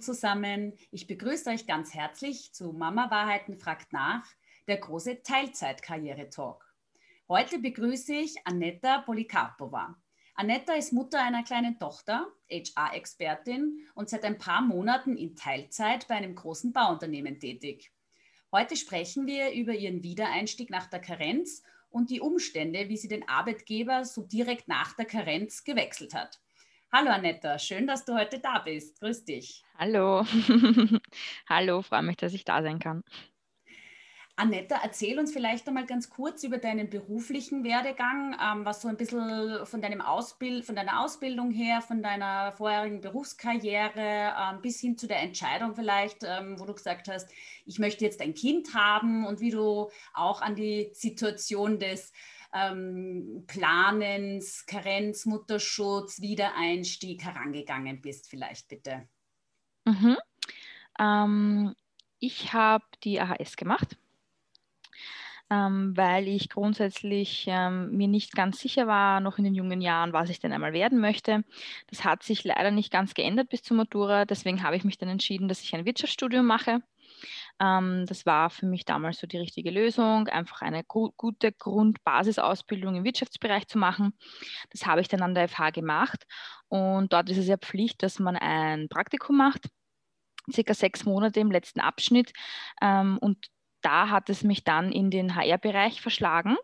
zusammen, ich begrüße euch ganz herzlich zu Mama Wahrheiten fragt nach, der große Teilzeitkarriere-Talk. Heute begrüße ich Anetta Polikarpova. Anetta ist Mutter einer kleinen Tochter, HR-Expertin und seit ein paar Monaten in Teilzeit bei einem großen Bauunternehmen tätig. Heute sprechen wir über ihren Wiedereinstieg nach der Karenz und die Umstände, wie sie den Arbeitgeber so direkt nach der Karenz gewechselt hat. Hallo Anetta, schön, dass du heute da bist. Grüß dich. Hallo. Hallo, freue mich, dass ich da sein kann. Anetta, erzähl uns vielleicht einmal ganz kurz über deinen beruflichen Werdegang, ähm, was so ein bisschen von, deinem Ausbild, von deiner Ausbildung her, von deiner vorherigen Berufskarriere ähm, bis hin zu der Entscheidung vielleicht, ähm, wo du gesagt hast, ich möchte jetzt ein Kind haben und wie du auch an die Situation des ähm, Planens, Karenz, Mutterschutz, Wiedereinstieg herangegangen bist, vielleicht bitte. Mhm. Ähm, ich habe die AHS gemacht ähm, weil ich grundsätzlich ähm, mir nicht ganz sicher war, noch in den jungen Jahren, was ich denn einmal werden möchte. Das hat sich leider nicht ganz geändert bis zur Matura. Deswegen habe ich mich dann entschieden, dass ich ein Wirtschaftsstudium mache. Ähm, das war für mich damals so die richtige Lösung, einfach eine gu gute Grundbasisausbildung im Wirtschaftsbereich zu machen. Das habe ich dann an der FH gemacht und dort ist es ja Pflicht, dass man ein Praktikum macht circa sechs Monate im letzten Abschnitt. Ähm, und da hat es mich dann in den HR-Bereich verschlagen.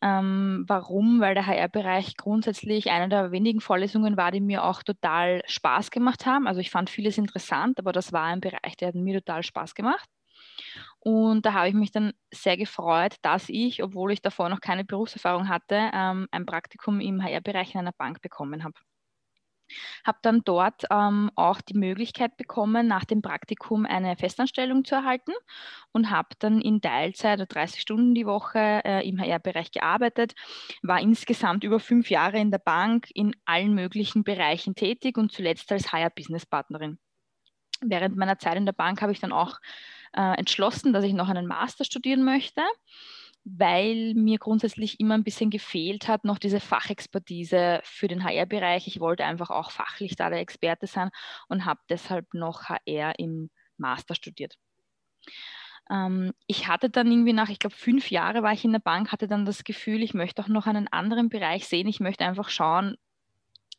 Ähm, warum? Weil der HR-Bereich grundsätzlich eine der wenigen Vorlesungen war, die mir auch total Spaß gemacht haben. Also ich fand vieles interessant, aber das war ein Bereich, der hat mir total Spaß gemacht. Und da habe ich mich dann sehr gefreut, dass ich, obwohl ich davor noch keine Berufserfahrung hatte, ähm, ein Praktikum im HR-Bereich in einer Bank bekommen habe. Habe dann dort ähm, auch die Möglichkeit bekommen, nach dem Praktikum eine Festanstellung zu erhalten und habe dann in Teilzeit, 30 Stunden die Woche äh, im HR-Bereich gearbeitet, war insgesamt über fünf Jahre in der Bank in allen möglichen Bereichen tätig und zuletzt als HR-Business-Partnerin. Während meiner Zeit in der Bank habe ich dann auch äh, entschlossen, dass ich noch einen Master studieren möchte weil mir grundsätzlich immer ein bisschen gefehlt hat, noch diese Fachexpertise für den HR-Bereich. Ich wollte einfach auch fachlich da der Experte sein und habe deshalb noch HR im Master studiert. Ähm, ich hatte dann irgendwie nach, ich glaube, fünf Jahren war ich in der Bank, hatte dann das Gefühl, ich möchte auch noch einen anderen Bereich sehen. Ich möchte einfach schauen,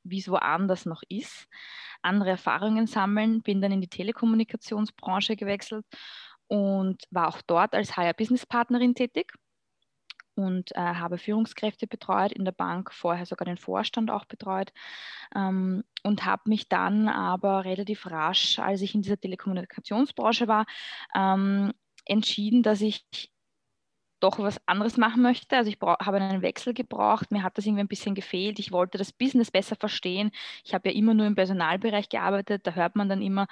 wie es woanders noch ist, andere Erfahrungen sammeln, bin dann in die Telekommunikationsbranche gewechselt und war auch dort als HR-Business-Partnerin tätig und äh, habe Führungskräfte betreut in der Bank, vorher sogar den Vorstand auch betreut ähm, und habe mich dann aber relativ rasch, als ich in dieser Telekommunikationsbranche war, ähm, entschieden, dass ich doch was anderes machen möchte. Also ich habe einen Wechsel gebraucht, mir hat das irgendwie ein bisschen gefehlt. Ich wollte das Business besser verstehen. Ich habe ja immer nur im Personalbereich gearbeitet, da hört man dann immer,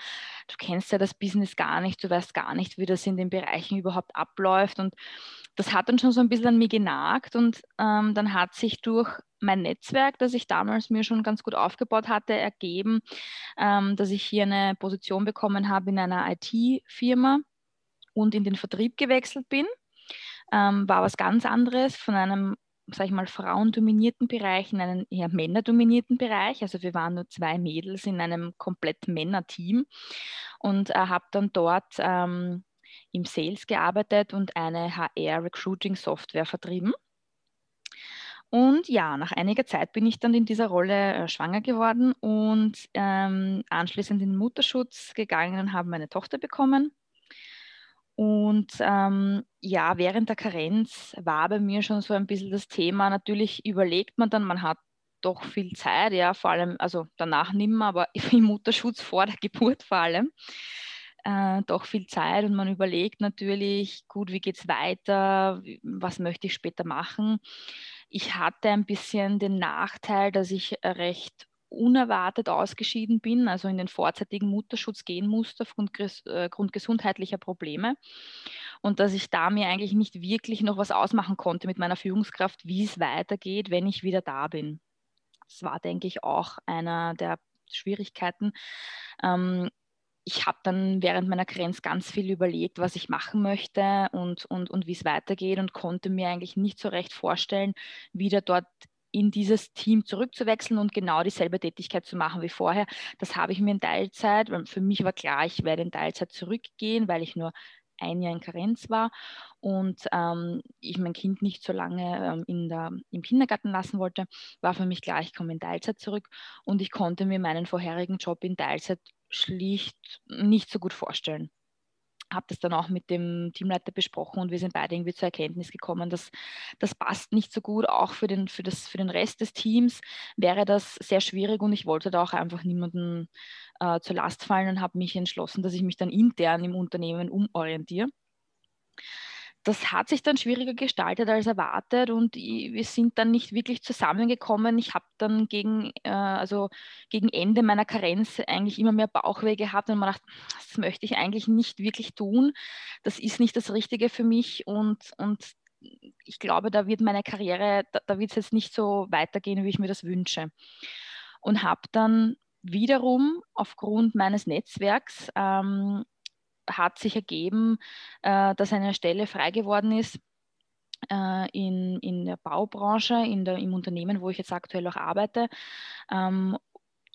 du kennst ja das Business gar nicht, du weißt gar nicht, wie das in den Bereichen überhaupt abläuft. Und das hat dann schon so ein bisschen an mir genagt und ähm, dann hat sich durch mein Netzwerk, das ich damals mir schon ganz gut aufgebaut hatte, ergeben, ähm, dass ich hier eine Position bekommen habe in einer IT-Firma und in den Vertrieb gewechselt bin. Ähm, war was ganz anderes von einem, sag ich mal, frauendominierten Bereich in einen eher männerdominierten Bereich. Also wir waren nur zwei Mädels in einem komplett Männerteam und äh, habe dann dort ähm, im Sales gearbeitet und eine HR-Recruiting-Software vertrieben. Und ja, nach einiger Zeit bin ich dann in dieser Rolle äh, schwanger geworden und ähm, anschließend in den Mutterschutz gegangen und habe meine Tochter bekommen. Und ähm, ja, während der Karenz war bei mir schon so ein bisschen das Thema. Natürlich überlegt man dann, man hat doch viel Zeit, ja, vor allem, also danach nimmer, aber im Mutterschutz vor der Geburt vor allem äh, doch viel Zeit und man überlegt natürlich, gut, wie geht es weiter, was möchte ich später machen. Ich hatte ein bisschen den Nachteil, dass ich recht unerwartet ausgeschieden bin, also in den vorzeitigen Mutterschutz gehen musste aufgrund äh, gesundheitlicher Probleme und dass ich da mir eigentlich nicht wirklich noch was ausmachen konnte mit meiner Führungskraft, wie es weitergeht, wenn ich wieder da bin. Das war, denke ich, auch einer der Schwierigkeiten. Ähm, ich habe dann während meiner Grenz ganz viel überlegt, was ich machen möchte und, und, und wie es weitergeht und konnte mir eigentlich nicht so recht vorstellen, wieder dort in dieses Team zurückzuwechseln und genau dieselbe Tätigkeit zu machen wie vorher. Das habe ich mir in Teilzeit, weil für mich war klar, ich werde in Teilzeit zurückgehen, weil ich nur ein Jahr in Karenz war und ähm, ich mein Kind nicht so lange ähm, in der, im Kindergarten lassen wollte, war für mich klar, ich komme in Teilzeit zurück und ich konnte mir meinen vorherigen Job in Teilzeit schlicht nicht so gut vorstellen habe das dann auch mit dem Teamleiter besprochen und wir sind beide irgendwie zur Erkenntnis gekommen, dass das passt nicht so gut. Auch für den, für, das, für den Rest des Teams wäre das sehr schwierig und ich wollte da auch einfach niemanden äh, zur Last fallen und habe mich entschlossen, dass ich mich dann intern im Unternehmen umorientiere das hat sich dann schwieriger gestaltet als erwartet und wir sind dann nicht wirklich zusammengekommen. Ich habe dann gegen, äh, also gegen Ende meiner Karenz eigentlich immer mehr Bauchweh gehabt und man dachte, das möchte ich eigentlich nicht wirklich tun. Das ist nicht das Richtige für mich und, und ich glaube, da wird meine Karriere, da, da wird es jetzt nicht so weitergehen, wie ich mir das wünsche. Und habe dann wiederum aufgrund meines Netzwerks ähm, hat sich ergeben, äh, dass eine Stelle frei geworden ist äh, in, in der Baubranche, in der, im Unternehmen, wo ich jetzt aktuell auch arbeite. Ähm,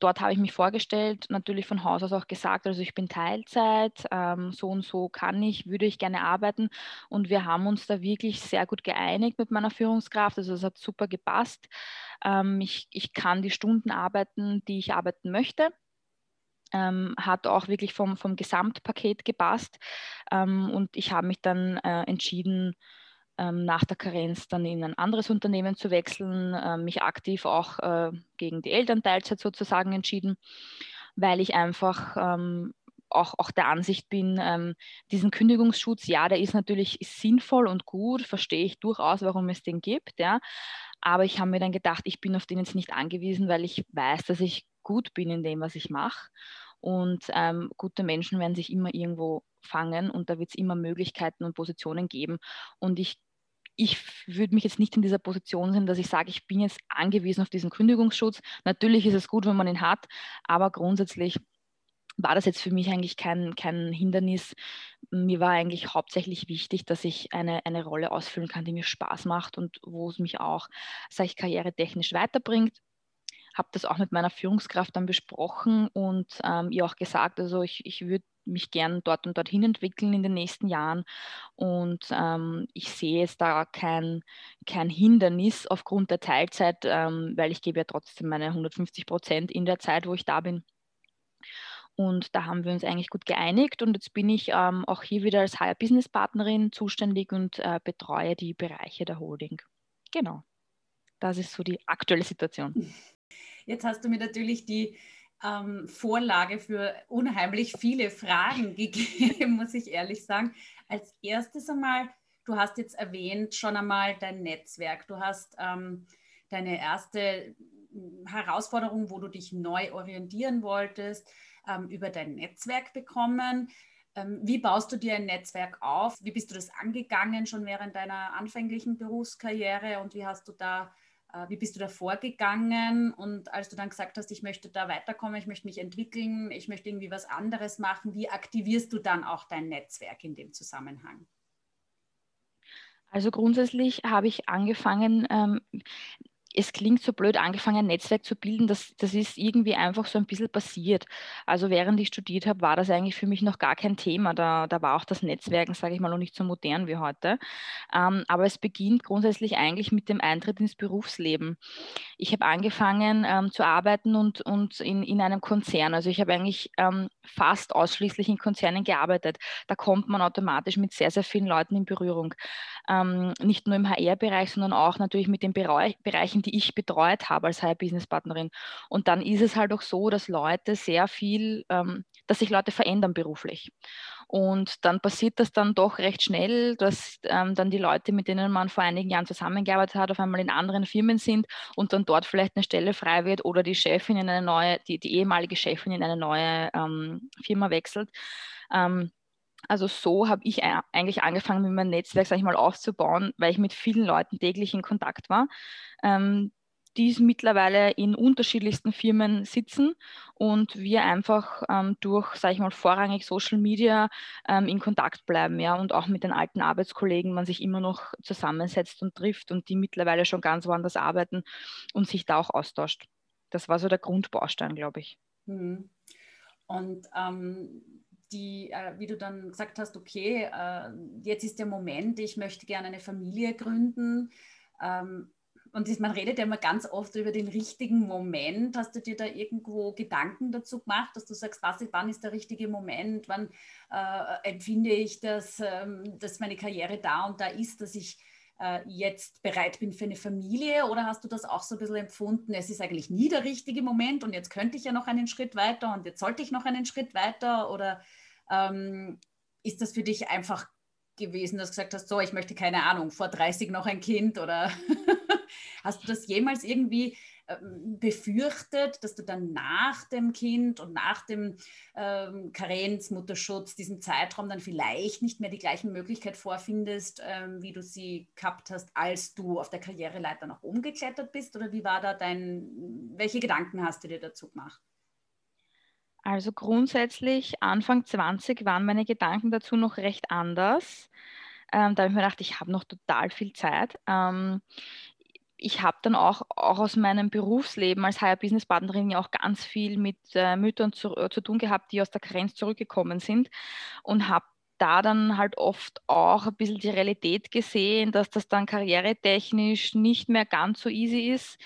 dort habe ich mich vorgestellt, natürlich von Haus aus auch gesagt, also ich bin Teilzeit, ähm, so und so kann ich, würde ich gerne arbeiten. Und wir haben uns da wirklich sehr gut geeinigt mit meiner Führungskraft. Also es hat super gepasst. Ähm, ich, ich kann die Stunden arbeiten, die ich arbeiten möchte ähm, hat auch wirklich vom, vom Gesamtpaket gepasst. Ähm, und ich habe mich dann äh, entschieden, ähm, nach der Karenz dann in ein anderes Unternehmen zu wechseln, äh, mich aktiv auch äh, gegen die Elternteilzeit sozusagen entschieden, weil ich einfach ähm, auch, auch der Ansicht bin, ähm, diesen Kündigungsschutz, ja, der ist natürlich sinnvoll und gut, verstehe ich durchaus, warum es den gibt, ja. Aber ich habe mir dann gedacht, ich bin auf den jetzt nicht angewiesen, weil ich weiß, dass ich gut bin in dem, was ich mache. Und ähm, gute Menschen werden sich immer irgendwo fangen und da wird es immer Möglichkeiten und Positionen geben. Und ich, ich würde mich jetzt nicht in dieser Position sehen, dass ich sage, ich bin jetzt angewiesen auf diesen Kündigungsschutz. Natürlich ist es gut, wenn man ihn hat, aber grundsätzlich war das jetzt für mich eigentlich kein, kein Hindernis. Mir war eigentlich hauptsächlich wichtig, dass ich eine, eine Rolle ausfüllen kann, die mir Spaß macht und wo es mich auch, sage ich, karrieretechnisch weiterbringt habe das auch mit meiner Führungskraft dann besprochen und ähm, ihr auch gesagt, also ich, ich würde mich gern dort und dorthin entwickeln in den nächsten Jahren. Und ähm, ich sehe jetzt da kein, kein Hindernis aufgrund der Teilzeit, ähm, weil ich gebe ja trotzdem meine 150 Prozent in der Zeit, wo ich da bin. Und da haben wir uns eigentlich gut geeinigt. Und jetzt bin ich ähm, auch hier wieder als Higher Business Partnerin zuständig und äh, betreue die Bereiche der Holding. Genau. Das ist so die aktuelle Situation. Jetzt hast du mir natürlich die ähm, Vorlage für unheimlich viele Fragen gegeben, muss ich ehrlich sagen. Als erstes einmal, du hast jetzt erwähnt schon einmal dein Netzwerk. Du hast ähm, deine erste Herausforderung, wo du dich neu orientieren wolltest, ähm, über dein Netzwerk bekommen. Ähm, wie baust du dir ein Netzwerk auf? Wie bist du das angegangen schon während deiner anfänglichen Berufskarriere und wie hast du da wie bist du da vorgegangen? Und als du dann gesagt hast, ich möchte da weiterkommen, ich möchte mich entwickeln, ich möchte irgendwie was anderes machen, wie aktivierst du dann auch dein Netzwerk in dem Zusammenhang? Also grundsätzlich habe ich angefangen, ähm, es klingt so blöd, angefangen ein Netzwerk zu bilden, das, das ist irgendwie einfach so ein bisschen passiert. Also während ich studiert habe, war das eigentlich für mich noch gar kein Thema. Da, da war auch das Netzwerken, sage ich mal, noch nicht so modern wie heute. Ähm, aber es beginnt grundsätzlich eigentlich mit dem Eintritt ins Berufsleben. Ich habe angefangen ähm, zu arbeiten und, und in, in einem Konzern. Also ich habe eigentlich ähm, fast ausschließlich in Konzernen gearbeitet. Da kommt man automatisch mit sehr, sehr vielen Leuten in Berührung. Ähm, nicht nur im HR-Bereich, sondern auch natürlich mit den Die ich betreut habe als Higher Business Partnerin. Und dann ist es halt auch so, dass Leute sehr viel, ähm, dass sich Leute verändern beruflich. Und dann passiert das dann doch recht schnell, dass ähm, dann die Leute, mit denen man vor einigen Jahren zusammengearbeitet hat, auf einmal in anderen Firmen sind und dann dort vielleicht eine Stelle frei wird oder die Chefin in eine neue, die, die ehemalige Chefin in eine neue ähm, Firma wechselt. Ähm, also so habe ich eigentlich angefangen, mit meinem Netzwerk, sage ich mal, aufzubauen, weil ich mit vielen Leuten täglich in Kontakt war. Ähm, die mittlerweile in unterschiedlichsten Firmen sitzen und wir einfach ähm, durch, sage ich mal, vorrangig Social Media ähm, in Kontakt bleiben, ja, und auch mit den alten Arbeitskollegen man sich immer noch zusammensetzt und trifft und die mittlerweile schon ganz woanders arbeiten und sich da auch austauscht. Das war so der Grundbaustein, glaube ich. Mhm. Und ähm, die, äh, wie du dann gesagt hast, okay, äh, jetzt ist der Moment, ich möchte gerne eine Familie gründen. Ähm, und das, man redet ja immer ganz oft über den richtigen Moment. Hast du dir da irgendwo Gedanken dazu gemacht, dass du sagst, was, wann ist der richtige Moment? Wann äh, empfinde ich, dass, ähm, dass meine Karriere da und da ist, dass ich äh, jetzt bereit bin für eine Familie? Oder hast du das auch so ein bisschen empfunden, es ist eigentlich nie der richtige Moment und jetzt könnte ich ja noch einen Schritt weiter und jetzt sollte ich noch einen Schritt weiter? Oder ähm, ist das für dich einfach gewesen, dass du gesagt hast, so, ich möchte keine Ahnung, vor 30 noch ein Kind oder hast du das jemals irgendwie ähm, befürchtet, dass du dann nach dem Kind und nach dem ähm, Karenz, Mutterschutz, diesem Zeitraum dann vielleicht nicht mehr die gleichen Möglichkeiten vorfindest, ähm, wie du sie gehabt hast, als du auf der Karriereleiter nach oben geklettert bist? Oder wie war da dein, welche Gedanken hast du dir dazu gemacht? Also grundsätzlich, Anfang 20 waren meine Gedanken dazu noch recht anders. Ähm, da habe ich mir gedacht, ich habe noch total viel Zeit. Ähm, ich habe dann auch, auch aus meinem Berufsleben als Higher Business Partnerin ja auch ganz viel mit äh, Müttern zu, äh, zu tun gehabt, die aus der Karenz zurückgekommen sind und habe da dann halt oft auch ein bisschen die Realität gesehen, dass das dann karrieretechnisch nicht mehr ganz so easy ist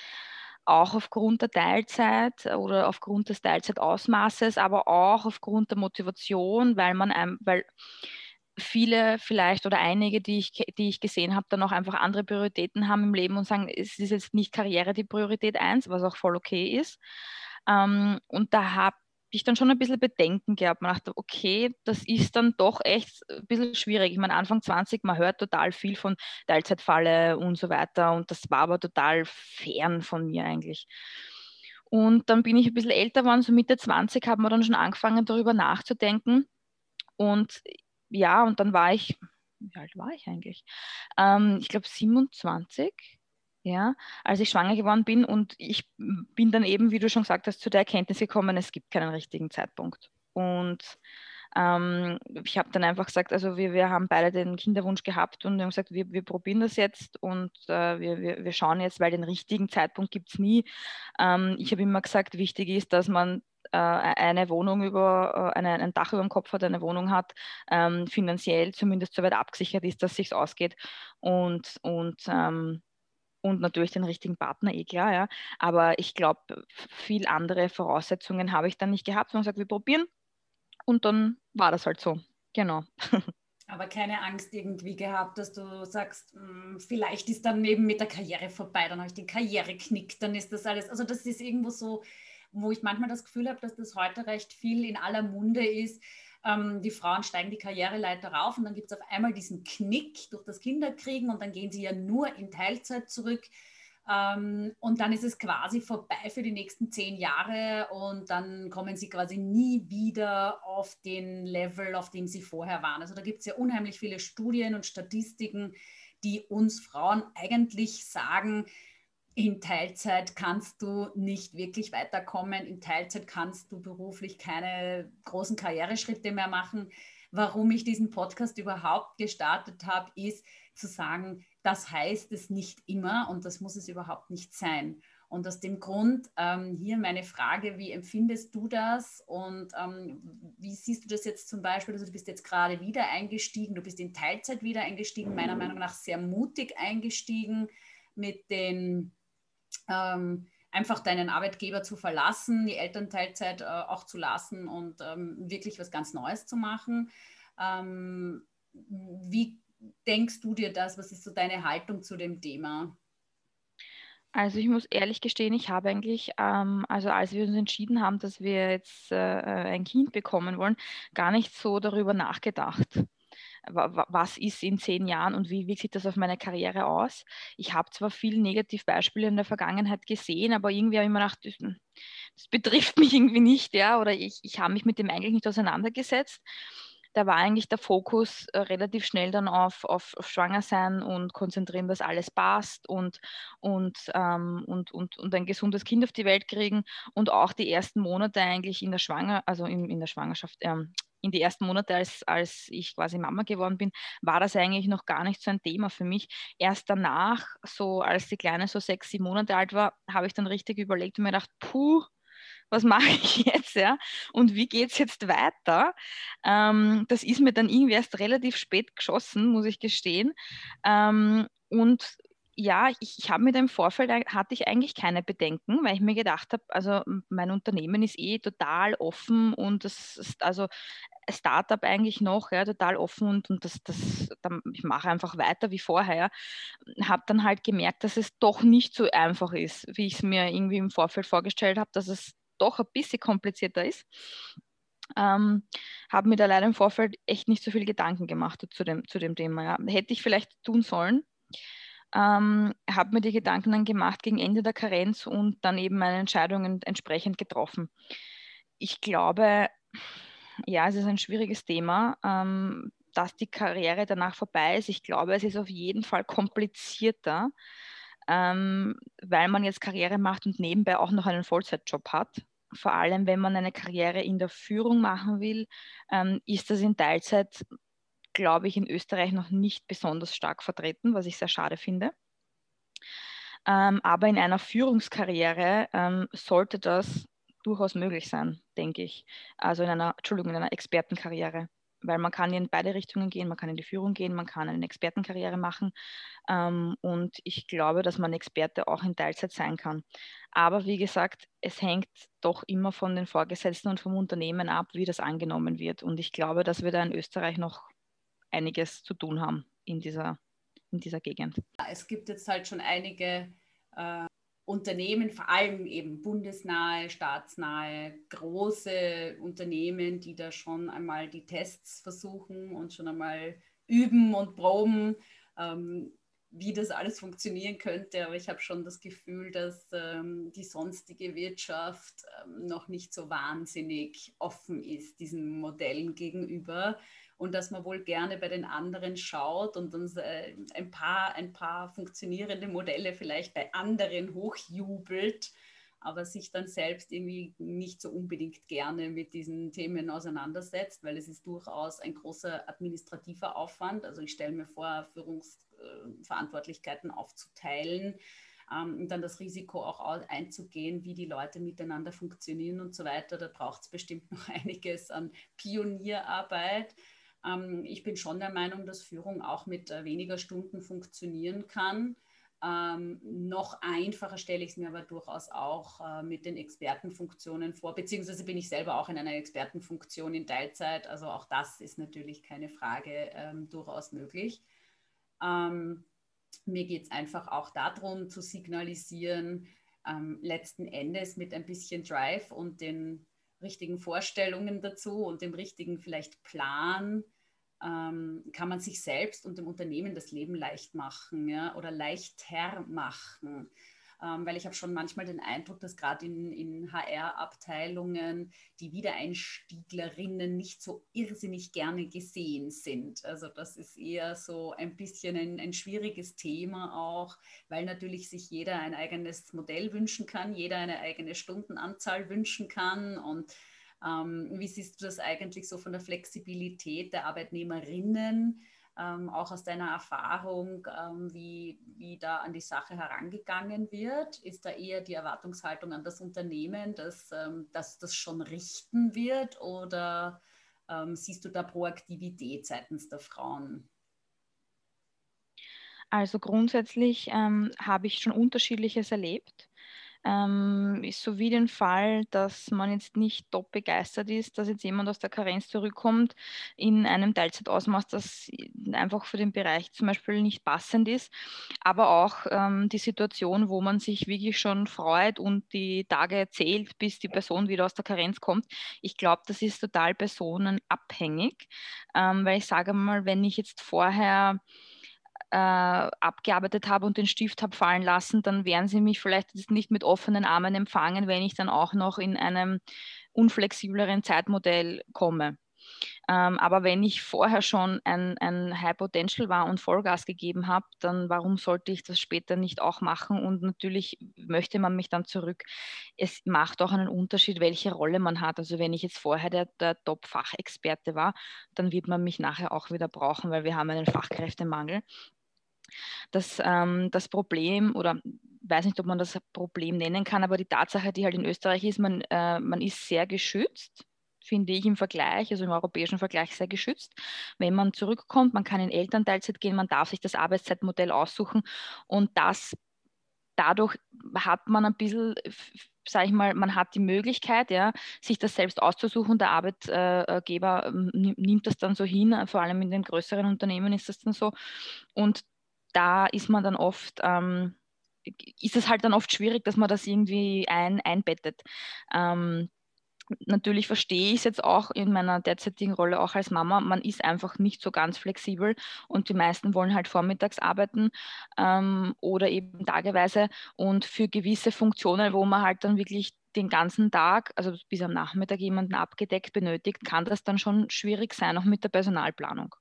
auch aufgrund der Teilzeit oder aufgrund des Teilzeitausmaßes, aber auch aufgrund der Motivation, weil man, weil viele vielleicht oder einige, die ich, die ich gesehen habe, dann auch einfach andere Prioritäten haben im Leben und sagen, es ist jetzt nicht Karriere die Priorität eins, was auch voll okay ist. Ähm, und da habe ich dann schon ein bisschen Bedenken gehabt. Man dachte, okay, das ist dann doch echt ein bisschen schwierig. Ich meine, Anfang 20, man hört total viel von Teilzeitfalle und so weiter und das war aber total fern von mir eigentlich. Und dann bin ich ein bisschen älter geworden, so Mitte 20 haben wir dann schon angefangen, darüber nachzudenken. Und ja, und dann war ich, wie alt war ich eigentlich? Ähm, ich glaube 27 ja, als ich schwanger geworden bin und ich bin dann eben, wie du schon gesagt hast, zu der Erkenntnis gekommen, es gibt keinen richtigen Zeitpunkt. Und ähm, ich habe dann einfach gesagt, also wir, wir haben beide den Kinderwunsch gehabt und wir haben gesagt, wir, wir probieren das jetzt und äh, wir, wir, wir schauen jetzt, weil den richtigen Zeitpunkt gibt es nie. Ähm, ich habe immer gesagt, wichtig ist, dass man äh, eine Wohnung über, äh, eine, ein Dach über dem Kopf hat, eine Wohnung hat, ähm, finanziell zumindest so weit abgesichert ist, dass es sich ausgeht und, und ähm, und natürlich den richtigen Partner, eh klar, ja. Aber ich glaube, viel andere Voraussetzungen habe ich dann nicht gehabt, sondern gesagt, wir probieren. Und dann war das halt so. Genau. Aber keine Angst irgendwie gehabt, dass du sagst, hm, vielleicht ist dann eben mit der Karriere vorbei, dann habe ich den Karriereknick, dann ist das alles. Also das ist irgendwo so, wo ich manchmal das Gefühl habe, dass das heute recht viel in aller Munde ist ähm, die Frauen steigen die Karriereleiter rauf und dann gibt es auf einmal diesen Knick durch das Kinderkriegen und dann gehen sie ja nur in Teilzeit zurück. Ähm, und dann ist es quasi vorbei für die nächsten zehn Jahre und dann kommen sie quasi nie wieder auf den Level, auf dem sie vorher waren. Also da gibt es ja unheimlich viele Studien und Statistiken, die uns Frauen eigentlich sagen, in Teilzeit kannst du nicht wirklich weiterkommen. In Teilzeit kannst du beruflich keine großen Karriereschritte mehr machen. Warum ich diesen Podcast überhaupt gestartet habe, ist zu sagen, das heißt es nicht immer und das muss es überhaupt nicht sein. Und aus dem Grund ähm, hier meine Frage, wie empfindest du das und ähm, wie siehst du das jetzt zum Beispiel? Also du bist jetzt gerade wieder eingestiegen, du bist in Teilzeit wieder eingestiegen, meiner Meinung nach sehr mutig eingestiegen mit den ähm, einfach deinen Arbeitgeber zu verlassen, die Elternteilzeit äh, auch zu lassen und ähm, wirklich was ganz Neues zu machen. Ähm, wie denkst du dir das? Was ist so deine Haltung zu dem Thema? Also ich muss ehrlich gestehen, ich habe eigentlich, ähm, also als wir uns entschieden haben, dass wir jetzt äh, ein Kind bekommen wollen, gar nicht so darüber nachgedacht was ist in zehn Jahren und wie wirkt sich das auf meine Karriere aus. Ich habe zwar viele Negativbeispiele in der Vergangenheit gesehen, aber irgendwie habe ich mir gedacht, das, das betrifft mich irgendwie nicht, ja, oder ich, ich habe mich mit dem eigentlich nicht auseinandergesetzt. da war eigentlich der Fokus äh, relativ schnell dann auf, auf, auf Schwanger sein und konzentrieren, dass alles passt und, und, ähm, und, und, und ein gesundes Kind auf die Welt kriegen und auch die ersten Monate eigentlich in der Schwanger, also in, in der Schwangerschaft, ähm, in die ersten Monate, als, als ich quasi Mama geworden bin, war das eigentlich noch gar nicht so ein Thema für mich. Erst danach, so als die Kleine so sechs, sieben Monate alt war, habe ich dann richtig überlegt und mir gedacht, puh, was mache ich jetzt, ja? Und wie geht es jetzt weiter? Ähm, das ist mir dann irgendwie erst relativ spät geschossen, muss ich gestehen. Ähm, und ja, ich, ich habe mit dem Vorfeld hatte ich eigentlich keine Bedenken, weil ich mir gedacht habe, also mein Unternehmen ist eh total offen und das ist also Startup eigentlich noch, ja, total offen und, und das, das, ich mache einfach weiter wie vorher. Habe dann halt gemerkt, dass es doch nicht so einfach ist, wie ich es mir irgendwie im Vorfeld vorgestellt habe, dass es doch ein bisschen komplizierter ist. Ähm, habe mir da leider im Vorfeld echt nicht so viel Gedanken gemacht zu dem, zu dem Thema. Ja. Hätte ich vielleicht tun sollen. Ähm, habe mir die Gedanken dann gemacht gegen Ende der Karenz und dann eben meine Entscheidungen entsprechend getroffen. Ich glaube, ja, es ist ein schwieriges Thema, ähm, dass die Karriere danach vorbei ist. Ich glaube, es ist auf jeden Fall komplizierter, ähm, weil man jetzt Karriere macht und nebenbei auch noch einen Vollzeitjob hat. Vor allem, wenn man eine Karriere in der Führung machen will, ähm, ist das in Teilzeit, glaube ich, in Österreich noch nicht besonders stark vertreten, was ich sehr schade finde. Ähm, aber in einer Führungskarriere ähm, sollte das durchaus möglich sein, denke ich. Also in einer, Entschuldigung, in einer Expertenkarriere weil man kann in beide Richtungen gehen, man kann in die Führung gehen, man kann eine Expertenkarriere machen ähm, und ich glaube, dass man Experte auch in Teilzeit sein kann. Aber wie gesagt, es hängt doch immer von den Vorgesetzten und vom Unternehmen ab, wie das angenommen wird und ich glaube, dass wir da in Österreich noch einiges zu tun haben in dieser, in dieser Gegend. Es gibt jetzt halt schon einige äh Unternehmen, vor allem eben bundesnahe, staatsnahe, große Unternehmen, die da schon einmal die Tests versuchen und schon einmal üben und proben, ähm, wie das alles funktionieren könnte. Aber ich habe schon das Gefühl, dass ähm, die sonstige Wirtschaft ähm, noch nicht so wahnsinnig offen ist diesen Modellen gegenüber und dass man wohl gerne bei den anderen schaut und dann äh, ein, paar, ein paar funktionierende Modelle vielleicht bei anderen hochjubelt, aber sich dann selbst irgendwie nicht so unbedingt gerne mit diesen Themen auseinandersetzt, weil es ist durchaus ein großer administrativer Aufwand. Also ich stelle mir vor, Führungsverantwortlichkeiten aufzuteilen ähm, und dann das Risiko auch einzugehen, wie die Leute miteinander funktionieren und so weiter. Da braucht es bestimmt noch einiges an Pionierarbeit. Ähm, ich bin schon der Meinung, dass Führung auch mit äh, weniger Stunden funktionieren kann. Ähm, noch einfacher stelle ich es mir aber durchaus auch äh, mit den Expertenfunktionen vor, beziehungsweise bin ich selber auch in einer Expertenfunktion in Teilzeit. Also auch das ist natürlich keine Frage ähm, durchaus möglich. Ähm, mir geht es einfach auch darum zu signalisieren, ähm, letzten Endes mit ein bisschen Drive und den richtigen Vorstellungen dazu und dem richtigen vielleicht Plan ähm, kann man sich selbst und dem Unternehmen das Leben leicht machen ja, oder leichter machen. Ähm, weil ich habe schon manchmal den Eindruck, dass gerade in, in HR-Abteilungen die Wiedereinstieglerinnen nicht so irrsinnig gerne gesehen sind. Also das ist eher so ein bisschen ein, ein schwieriges Thema auch, weil natürlich sich jeder ein eigenes Modell wünschen kann, jeder eine eigene Stundenanzahl wünschen kann und ähm, wie siehst du das eigentlich so von der Flexibilität der Arbeitnehmerinnen, ähm, auch aus deiner Erfahrung, ähm, wie, wie da an die Sache herangegangen wird? Ist da eher die Erwartungshaltung an das Unternehmen, dass, ähm, dass das schon richten wird oder ähm, siehst du da Proaktivität seitens der Frauen? Also grundsätzlich ähm, habe ich schon unterschiedliches erlebt ähm, ist so wie den Fall, dass man jetzt nicht top begeistert ist, dass jetzt jemand aus der Karenz zurückkommt in einem Teilzeitausmaß, das einfach für den Bereich zum Beispiel nicht passend ist, aber auch ähm, die Situation, wo man sich wirklich schon freut und die Tage zählt, bis die Person wieder aus der Karenz kommt. Ich glaube, das ist total personenabhängig, ähm, weil ich sage mal, wenn ich jetzt vorher äh, abgearbeitet habe und den Stift habe fallen lassen, dann werden sie mich vielleicht nicht mit offenen Armen empfangen, wenn ich dann auch noch in einem unflexibleren Zeitmodell komme. Ähm, aber wenn ich vorher schon ein, ein High Potential war und Vollgas gegeben habe, dann warum sollte ich das später nicht auch machen? Und natürlich möchte man mich dann zurück. Es macht auch einen Unterschied, welche Rolle man hat. Also wenn ich jetzt vorher der, der Top-Fachexperte war, dann wird man mich nachher auch wieder brauchen, weil wir haben einen Fachkräftemangel. Das, ähm, das Problem oder weiß nicht, ob man das Problem nennen kann, aber die Tatsache, die halt in Österreich ist, man, äh, man ist sehr geschützt finde ich im Vergleich, also im europäischen Vergleich sehr geschützt. Wenn man zurückkommt, man kann in Elternteilzeit gehen, man darf sich das Arbeitszeitmodell aussuchen und das dadurch hat man ein bisschen, sage ich mal, man hat die Möglichkeit, ja, sich das selbst auszusuchen. Der Arbeitgeber ähm, nimmt das dann so hin, vor allem in den größeren Unternehmen ist das dann so. Und da ist man dann oft, ähm, ist es halt dann oft schwierig, dass man das irgendwie ein, einbettet. Ähm, natürlich verstehe ich es jetzt auch in meiner derzeitigen Rolle auch als Mama. Man ist einfach nicht so ganz flexibel und die meisten wollen halt vormittags arbeiten ähm, oder eben tageweise. Und für gewisse Funktionen, wo man halt dann wirklich den ganzen Tag, also bis am Nachmittag jemanden abgedeckt benötigt, kann das dann schon schwierig sein, auch mit der Personalplanung.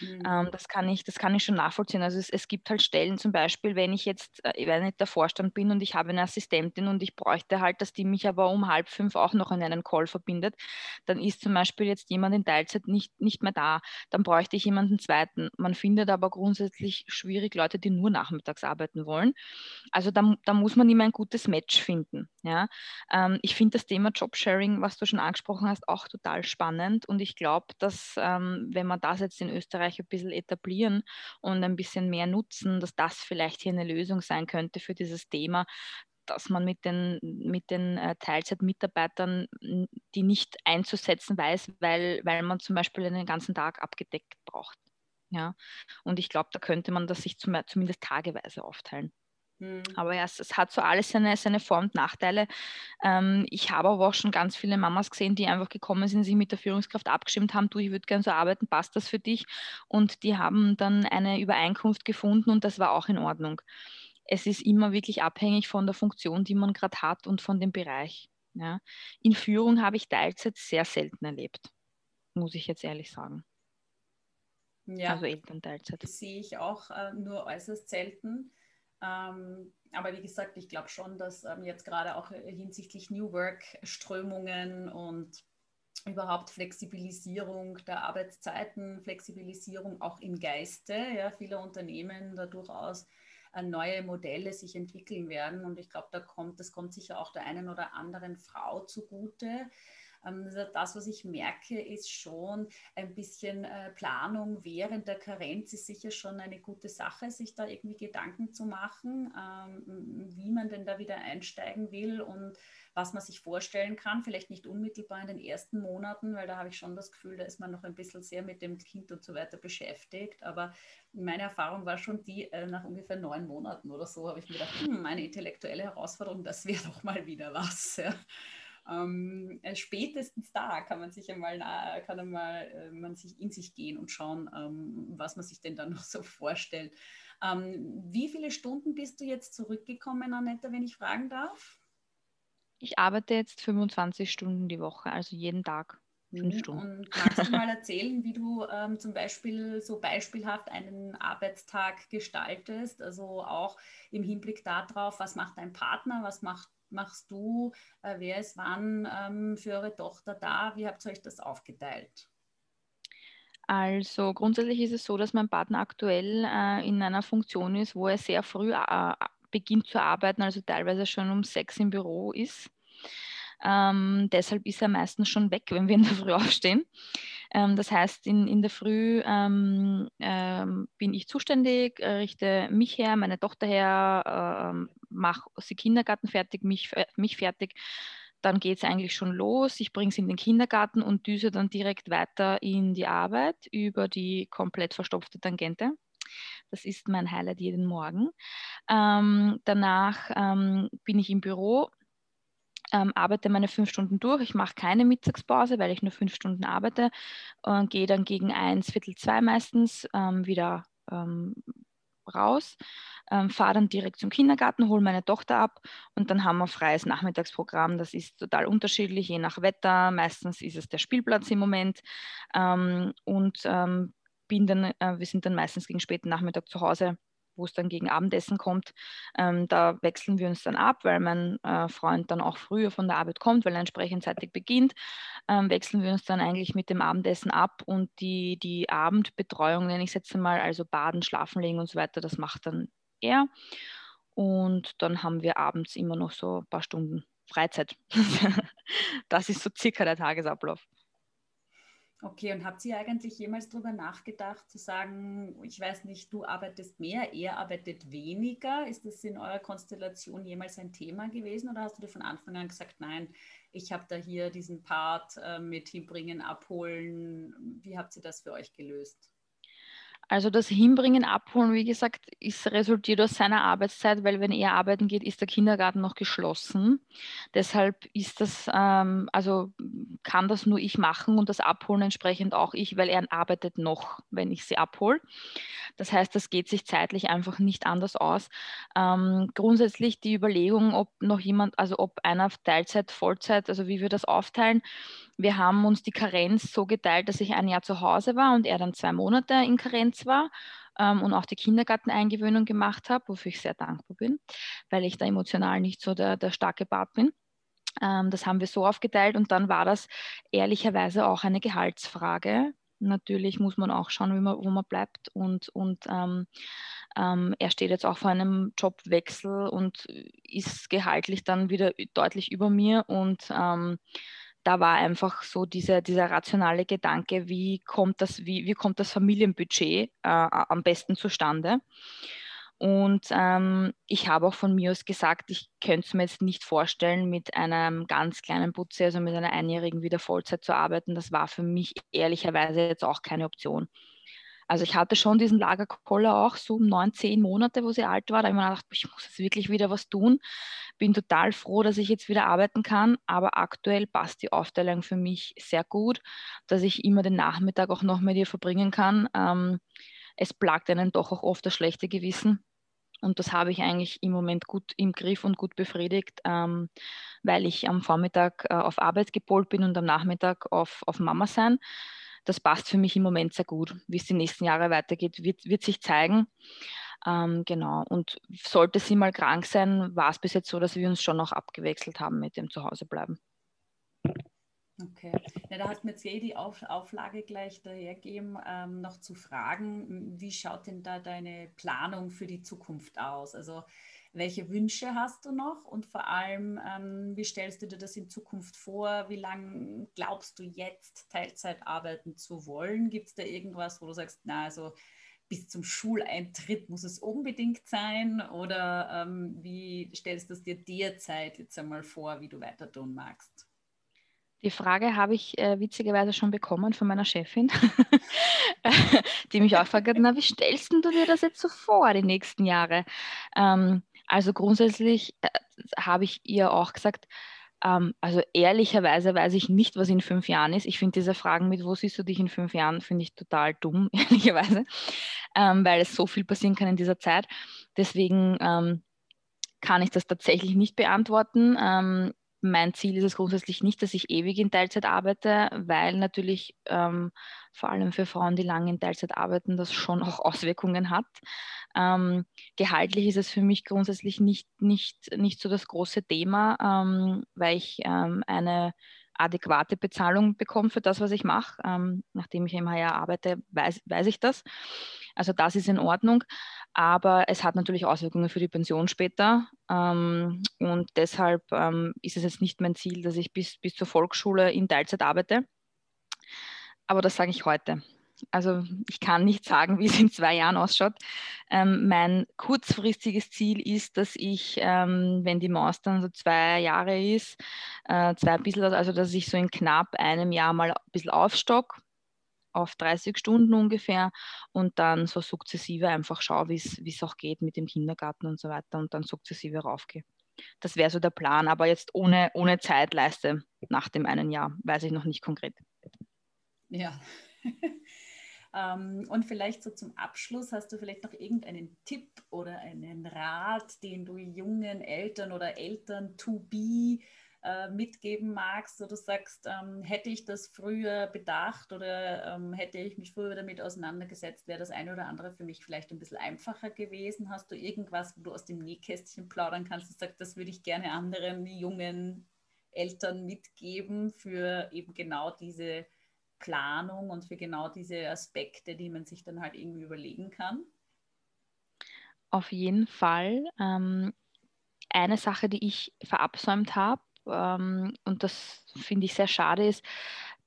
Mhm. Ähm, das, kann ich, das kann ich schon nachvollziehen. Also es, es gibt halt Stellen, zum Beispiel, wenn ich jetzt, äh, wenn ich der Vorstand bin und ich habe eine Assistentin und ich bräuchte halt, dass die mich aber um halb fünf auch noch in einen Call verbindet, dann ist zum Beispiel jetzt jemand in Teilzeit nicht, nicht mehr da. Dann bräuchte ich jemanden zweiten. Man findet aber grundsätzlich schwierig Leute, die nur nachmittags arbeiten wollen. Also da, da muss man immer ein gutes Match finden. Ja? Ähm, ich finde das Thema Jobsharing, was du schon angesprochen hast, auch total spannend und ich glaube, dass ähm, wenn man das jetzt in Österreich ein bisschen etablieren und ein bisschen mehr nutzen, dass das vielleicht hier eine Lösung sein könnte für dieses Thema, dass man mit den, mit den äh, Teilzeitmitarbeitern die nicht einzusetzen weiß, weil, weil man zum Beispiel einen ganzen Tag abgedeckt braucht. Ja? Und ich glaube, da könnte man das sich zum, zumindest tageweise aufteilen. Mhm. Aber ja, es, es, hat so alles seine, seine Vor- und Nachteile. Ähm, ich habe aber auch schon ganz viele Mamas gesehen, die einfach gekommen sind, sich mit der Führungskraft abgestimmt haben, du, ich würde gerne so arbeiten, passt das für dich? Und die haben dann eine Übereinkunft gefunden und das war auch in Ordnung. Es ist immer wirklich abhängig von der Funktion, die man gerade hat und von dem Bereich. Ja. In Führung habe ich Teilzeit sehr selten erlebt, muss ich jetzt ehrlich sagen. Ja, also Elternteilzeit. Das sehe ich auch äh, nur äußerst selten. Ähm, aber wie gesagt, ich glaube schon, dass ähm, jetzt gerade auch hinsichtlich New Work-Strömungen und überhaupt Flexibilisierung der Arbeitszeiten, Flexibilisierung auch im Geiste ja, vieler Unternehmen da durchaus äh, neue Modelle sich entwickeln werden. Und ich glaube, da kommt, das kommt sicher auch der einen oder anderen Frau zugute, das, was ich merke, ist schon ein bisschen äh, Planung während der Karenz ist sicher schon eine gute Sache, sich da irgendwie Gedanken zu machen, ähm, wie man denn da wieder einsteigen will und was man sich vorstellen kann. Vielleicht nicht unmittelbar in den ersten Monaten, weil da habe ich schon das Gefühl, da ist man noch ein bisschen sehr mit dem Kind und so weiter beschäftigt. Aber meine Erfahrung war schon die, äh, nach ungefähr neun Monaten oder so habe ich mir gedacht, hm, eine intellektuelle Herausforderung, das wäre doch mal wieder was. Ja ähm, äh, spätestens da kann man sich einmal, kann einmal äh, man sich in sich gehen und schauen, ähm, was man sich denn dann noch so vorstellt. Ähm, wie viele Stunden bist du jetzt zurückgekommen, Annette, wenn ich fragen darf? Ich arbeite jetzt 25 Stunden die Woche, also jeden Tag. Fünf mhm. Stunden. Und magst du mal erzählen, wie du ähm, zum Beispiel so beispielhaft einen Arbeitstag gestaltest? Also auch im Hinblick darauf, was macht dein Partner, was macht machst du? Äh, wer ist wann ähm, für eure Tochter da? Wie habt ihr euch das aufgeteilt? Also grundsätzlich ist es so, dass mein Partner aktuell äh, in einer Funktion ist, wo er sehr früh äh, beginnt zu arbeiten, also teilweise schon um sechs im Büro ist. Ähm, deshalb ist er meistens schon weg, wenn wir in der Früh aufstehen. Ähm, das heißt, in, in der Früh ähm, ähm bin ich zuständig, äh, richte mich her, meine Tochter her, äh, mache sie Kindergarten fertig, mich, mich fertig. Dann geht es eigentlich schon los. Ich bringe sie in den Kindergarten und düse dann direkt weiter in die Arbeit über die komplett verstopfte Tangente. Das ist mein Highlight jeden Morgen. Ähm, danach ähm, bin ich im Büro, ähm, arbeite meine fünf Stunden durch. Ich mache keine Mittagspause, weil ich nur fünf Stunden arbeite und gehe dann gegen eins, Viertel zwei meistens ähm, wieder ähm, raus, ähm, fahre dann direkt zum Kindergarten, hole meine Tochter ab und dann haben wir freies Nachmittagsprogramm. Das ist total unterschiedlich, je nach Wetter. Meistens ist es der Spielplatz im Moment ähm, und ähm, bin dann, äh, wir sind dann meistens gegen späten Nachmittag zu Hause wo es dann gegen Abendessen kommt, ähm, da wechseln wir uns dann ab, weil mein äh, Freund dann auch früher von der Arbeit kommt, weil er entsprechend zeitig beginnt, ähm, wechseln wir uns dann eigentlich mit dem Abendessen ab und die, die Abendbetreuung, nenne ich es jetzt mal, also Baden, Schlafen legen und so weiter, das macht dann er. Und dann haben wir abends immer noch so ein paar Stunden Freizeit. das ist so circa der Tagesablauf. Okay, und habt ihr eigentlich jemals darüber nachgedacht, zu sagen, ich weiß nicht, du arbeitest mehr, er arbeitet weniger? Ist das in eurer Konstellation jemals ein Thema gewesen oder hast du dir von Anfang an gesagt, nein, ich habe da hier diesen Part äh, mit hinbringen, abholen? Wie habt ihr das für euch gelöst? Also das Hinbringen, Abholen, wie gesagt, ist resultiert aus seiner Arbeitszeit, weil wenn er arbeiten geht, ist der Kindergarten noch geschlossen. Deshalb ist das, ähm, also kann das nur ich machen und das Abholen entsprechend auch ich, weil er arbeitet noch, wenn ich sie abhole. Das heißt, das geht sich zeitlich einfach nicht anders aus. Ähm, grundsätzlich die Überlegung, ob noch jemand, also ob einer Teilzeit, Vollzeit, also wie wir das aufteilen, wir haben uns die Karenz so geteilt, dass ich ein Jahr zu Hause war und er dann zwei Monate in Karenz war ähm, und auch die Kindergarteneingewöhnung gemacht habe, wofür ich sehr dankbar bin, weil ich da emotional nicht so der, der starke Part bin. Ähm, das haben wir so aufgeteilt und dann war das ehrlicherweise auch eine Gehaltsfrage. Natürlich muss man auch schauen, man, wo man bleibt und, und ähm, ähm, er steht jetzt auch vor einem Jobwechsel und ist gehaltlich dann wieder deutlich über mir und ähm, da war einfach so diese, dieser rationale Gedanke, wie kommt das, wie, wie kommt das Familienbudget äh, am besten zustande. Und ähm, ich habe auch von mir aus gesagt, ich könnte es mir jetzt nicht vorstellen, mit einem ganz kleinen Putze, also mit einer Einjährigen wieder Vollzeit zu arbeiten. Das war für mich ehrlicherweise jetzt auch keine Option. Also ich hatte schon diesen Lagerkoller auch so um neun, zehn Monate, wo sie alt war. Da habe ich mir gedacht, ich muss jetzt wirklich wieder was tun. Bin total froh, dass ich jetzt wieder arbeiten kann. Aber aktuell passt die Aufteilung für mich sehr gut, dass ich immer den Nachmittag auch noch mit ihr verbringen kann. Ähm, es plagt einen doch auch oft das schlechte Gewissen. Und das habe ich eigentlich im Moment gut im Griff und gut befriedigt, ähm, weil ich am Vormittag äh, auf Arbeit gepolt bin und am Nachmittag auf, auf Mama sein das passt für mich im Moment sehr gut. Wie es die nächsten Jahre weitergeht, wird, wird sich zeigen. Ähm, genau. Und sollte sie mal krank sein, war es bis jetzt so, dass wir uns schon noch abgewechselt haben mit dem Zuhausebleiben. Okay, ja, da hat mir jetzt eh die Auf Auflage gleich dahergegeben, ähm, noch zu fragen, wie schaut denn da deine Planung für die Zukunft aus? Also welche Wünsche hast du noch und vor allem, ähm, wie stellst du dir das in Zukunft vor? Wie lange glaubst du jetzt Teilzeit arbeiten zu wollen? Gibt es da irgendwas, wo du sagst, na, also bis zum Schuleintritt muss es unbedingt sein? Oder ähm, wie stellst du es dir derzeit jetzt einmal vor, wie du weiter tun magst? Die Frage habe ich äh, witzigerweise schon bekommen von meiner Chefin, die mich auch fragt, na, wie stellst du dir das jetzt so vor, die nächsten Jahre? Ähm, also grundsätzlich äh, habe ich ihr auch gesagt, ähm, also ehrlicherweise weiß ich nicht, was in fünf Jahren ist. Ich finde diese Fragen mit, wo siehst du dich in fünf Jahren, finde ich total dumm, ehrlicherweise, ähm, weil es so viel passieren kann in dieser Zeit. Deswegen ähm, kann ich das tatsächlich nicht beantworten. Mein Ziel ist es grundsätzlich nicht, dass ich ewig in Teilzeit arbeite, weil natürlich ähm, vor allem für Frauen, die lange in Teilzeit arbeiten, das schon auch Auswirkungen hat. Ähm, gehaltlich ist es für mich grundsätzlich nicht, nicht, nicht so das große Thema, ähm, weil ich ähm, eine adäquate Bezahlung bekomme für das, was ich mache. Ähm, nachdem ich im HR arbeite, weiß, weiß ich das. Also das ist in Ordnung. Aber es hat natürlich Auswirkungen für die Pension später. Ähm, und deshalb ähm, ist es jetzt nicht mein Ziel, dass ich bis, bis zur Volksschule in Teilzeit arbeite. Aber das sage ich heute. Also ich kann nicht sagen, wie es in zwei Jahren ausschaut. Ähm, mein kurzfristiges Ziel ist, dass ich, ähm, wenn die Maus dann so zwei Jahre ist, äh, zwei bisschen, also dass ich so in knapp einem Jahr mal ein bisschen aufstock auf 30 Stunden ungefähr und dann so sukzessive einfach schaue, wie es auch geht mit dem Kindergarten und so weiter und dann sukzessive raufgehe. Das wäre so der Plan, aber jetzt ohne, ohne Zeitleiste nach dem einen Jahr, weiß ich noch nicht konkret. Ja. Ähm, und vielleicht so zum Abschluss, hast du vielleicht noch irgendeinen Tipp oder einen Rat, den du jungen Eltern oder Eltern to be äh, mitgeben magst, wo du sagst, ähm, hätte ich das früher bedacht oder ähm, hätte ich mich früher damit auseinandergesetzt, wäre das eine oder andere für mich vielleicht ein bisschen einfacher gewesen. Hast du irgendwas, wo du aus dem Nähkästchen plaudern kannst und sagst, das würde ich gerne anderen jungen Eltern mitgeben für eben genau diese Planung und für genau diese Aspekte, die man sich dann halt irgendwie überlegen kann? Auf jeden Fall. Ähm, eine Sache, die ich verabsäumt habe, ähm, und das finde ich sehr schade ist,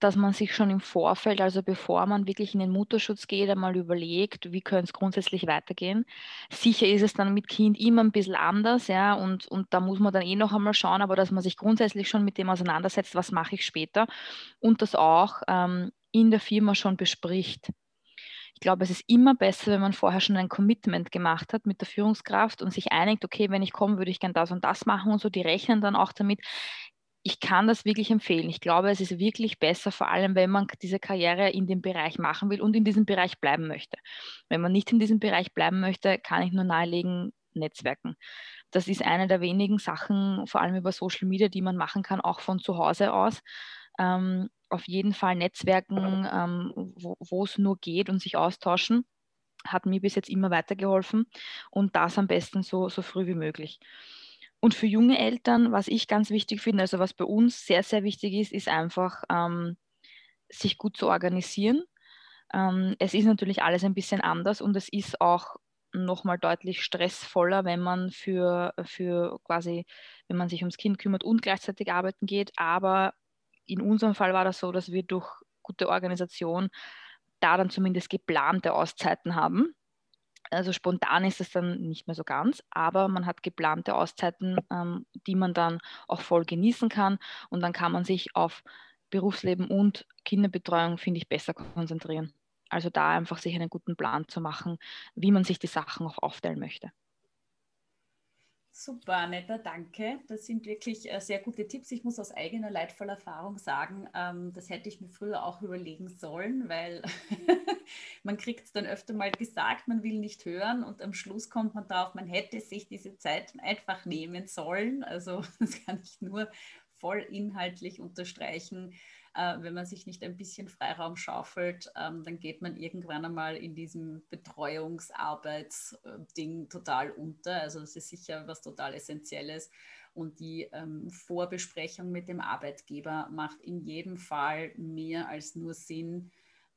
dass man sich schon im Vorfeld, also bevor man wirklich in den Mutterschutz geht, einmal überlegt, wie könnte es grundsätzlich weitergehen. Sicher ist es dann mit Kind immer ein bisschen anders, ja, und, und da muss man dann eh noch einmal schauen, aber dass man sich grundsätzlich schon mit dem auseinandersetzt, was mache ich später und das auch ähm, in der Firma schon bespricht. Ich glaube, es ist immer besser, wenn man vorher schon ein Commitment gemacht hat mit der Führungskraft und sich einigt, okay, wenn ich komme, würde ich gern das und das machen und so. Die rechnen dann auch damit, ich kann das wirklich empfehlen. Ich glaube, es ist wirklich besser, vor allem wenn man diese Karriere in dem Bereich machen will und in diesem Bereich bleiben möchte. Wenn man nicht in diesem Bereich bleiben möchte, kann ich nur nahelegen, Netzwerken. Das ist eine der wenigen Sachen, vor allem über Social Media, die man machen kann, auch von zu Hause aus. Ähm, auf jeden Fall Netzwerken, ähm, wo es nur geht und sich austauschen, hat mir bis jetzt immer weitergeholfen und das am besten so, so früh wie möglich. Und für junge Eltern, was ich ganz wichtig finde, also was bei uns sehr, sehr wichtig ist, ist einfach, ähm, sich gut zu organisieren. Ähm, es ist natürlich alles ein bisschen anders und es ist auch nochmal deutlich stressvoller, wenn man für, für quasi, wenn man sich ums Kind kümmert und gleichzeitig arbeiten geht. Aber in unserem Fall war das so, dass wir durch gute Organisation da dann zumindest geplante Auszeiten haben. Also spontan ist es dann nicht mehr so ganz, aber man hat geplante Auszeiten, ähm, die man dann auch voll genießen kann und dann kann man sich auf Berufsleben und Kinderbetreuung, finde ich, besser konzentrieren. Also da einfach sich einen guten Plan zu machen, wie man sich die Sachen auch aufteilen möchte. Super, netter, danke. Das sind wirklich äh, sehr gute Tipps. Ich muss aus eigener leidvoller Erfahrung sagen, ähm, das hätte ich mir früher auch überlegen sollen, weil man kriegt es dann öfter mal gesagt, man will nicht hören und am Schluss kommt man darauf, man hätte sich diese Zeit einfach nehmen sollen. Also das kann ich nur voll inhaltlich unterstreichen äh, wenn man sich nicht ein bisschen Freiraum schaufelt, ähm, dann geht man irgendwann einmal in diesem Betreuungsarbeitsding total unter. Also das ist sicher was total Essentielles. Und die ähm, Vorbesprechung mit dem Arbeitgeber macht in jedem Fall mehr als nur Sinn,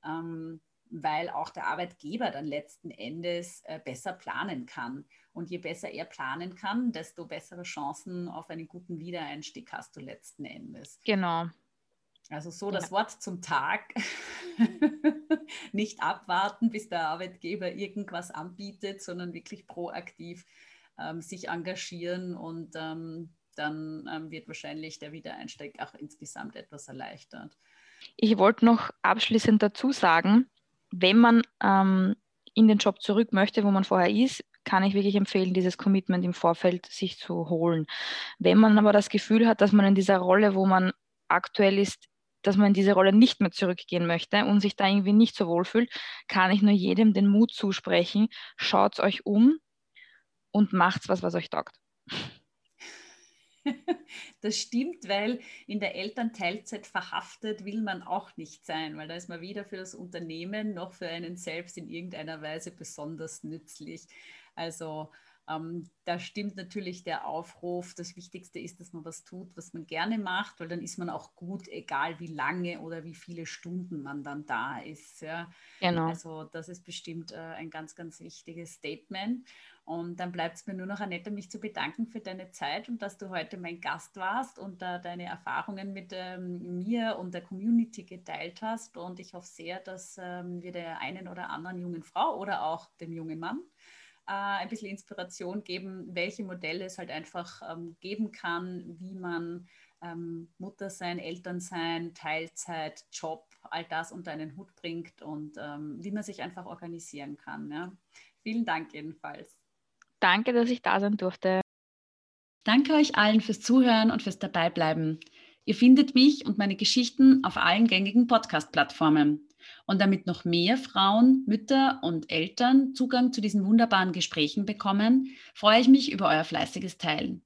ähm, weil auch der Arbeitgeber dann letzten Endes äh, besser planen kann. Und je besser er planen kann, desto bessere Chancen auf einen guten Wiedereinstieg hast du letzten Endes. Genau. Also so das Wort zum Tag. Nicht abwarten, bis der Arbeitgeber irgendwas anbietet, sondern wirklich proaktiv ähm, sich engagieren und ähm, dann ähm, wird wahrscheinlich der Wiedereinstieg auch insgesamt etwas erleichtert. Ich wollte noch abschließend dazu sagen, wenn man ähm, in den Job zurück möchte, wo man vorher ist, kann ich wirklich empfehlen, dieses Commitment im Vorfeld sich zu holen. Wenn man aber das Gefühl hat, dass man in dieser Rolle, wo man aktuell ist, dass man in diese Rolle nicht mehr zurückgehen möchte und sich da irgendwie nicht so wohl fühlt, kann ich nur jedem den Mut zusprechen. Schaut euch um und macht was, was euch taugt. Das stimmt, weil in der Elternteilzeit verhaftet will man auch nicht sein, weil da ist man weder für das Unternehmen noch für einen selbst in irgendeiner Weise besonders nützlich. Also ähm, da stimmt natürlich der Aufruf. Das Wichtigste ist, dass man was tut, was man gerne macht, weil dann ist man auch gut, egal wie lange oder wie viele Stunden man dann da ist. Ja. Genau. Also das ist bestimmt äh, ein ganz, ganz wichtiges Statement. Und dann bleibt es mir nur noch, Annette, mich zu bedanken für deine Zeit und dass du heute mein Gast warst und äh, deine Erfahrungen mit ähm, mir und der Community geteilt hast. Und ich hoffe sehr, dass ähm, wir der einen oder anderen jungen Frau oder auch dem jungen Mann äh, ein bisschen Inspiration geben, welche Modelle es halt einfach ähm, geben kann, wie man ähm, Mutter sein, Eltern sein, Teilzeit, Job, all das unter einen Hut bringt und ähm, wie man sich einfach organisieren kann. Ja. Vielen Dank jedenfalls. Danke, dass ich da sein durfte. Danke euch allen fürs Zuhören und fürs Dabeibleiben. Ihr findet mich und meine Geschichten auf allen gängigen Podcast-Plattformen. Und damit noch mehr Frauen, Mütter und Eltern Zugang zu diesen wunderbaren Gesprächen bekommen, freue ich mich über euer fleißiges Teilen.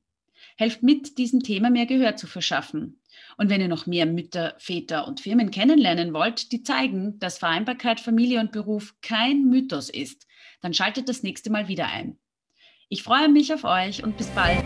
Helft mit, diesem Thema mehr Gehör zu verschaffen. Und wenn ihr noch mehr Mütter, Väter und Firmen kennenlernen wollt, die zeigen, dass Vereinbarkeit Familie und Beruf kein Mythos ist, dann schaltet das nächste Mal wieder ein. Ich freue mich auf euch und bis bald.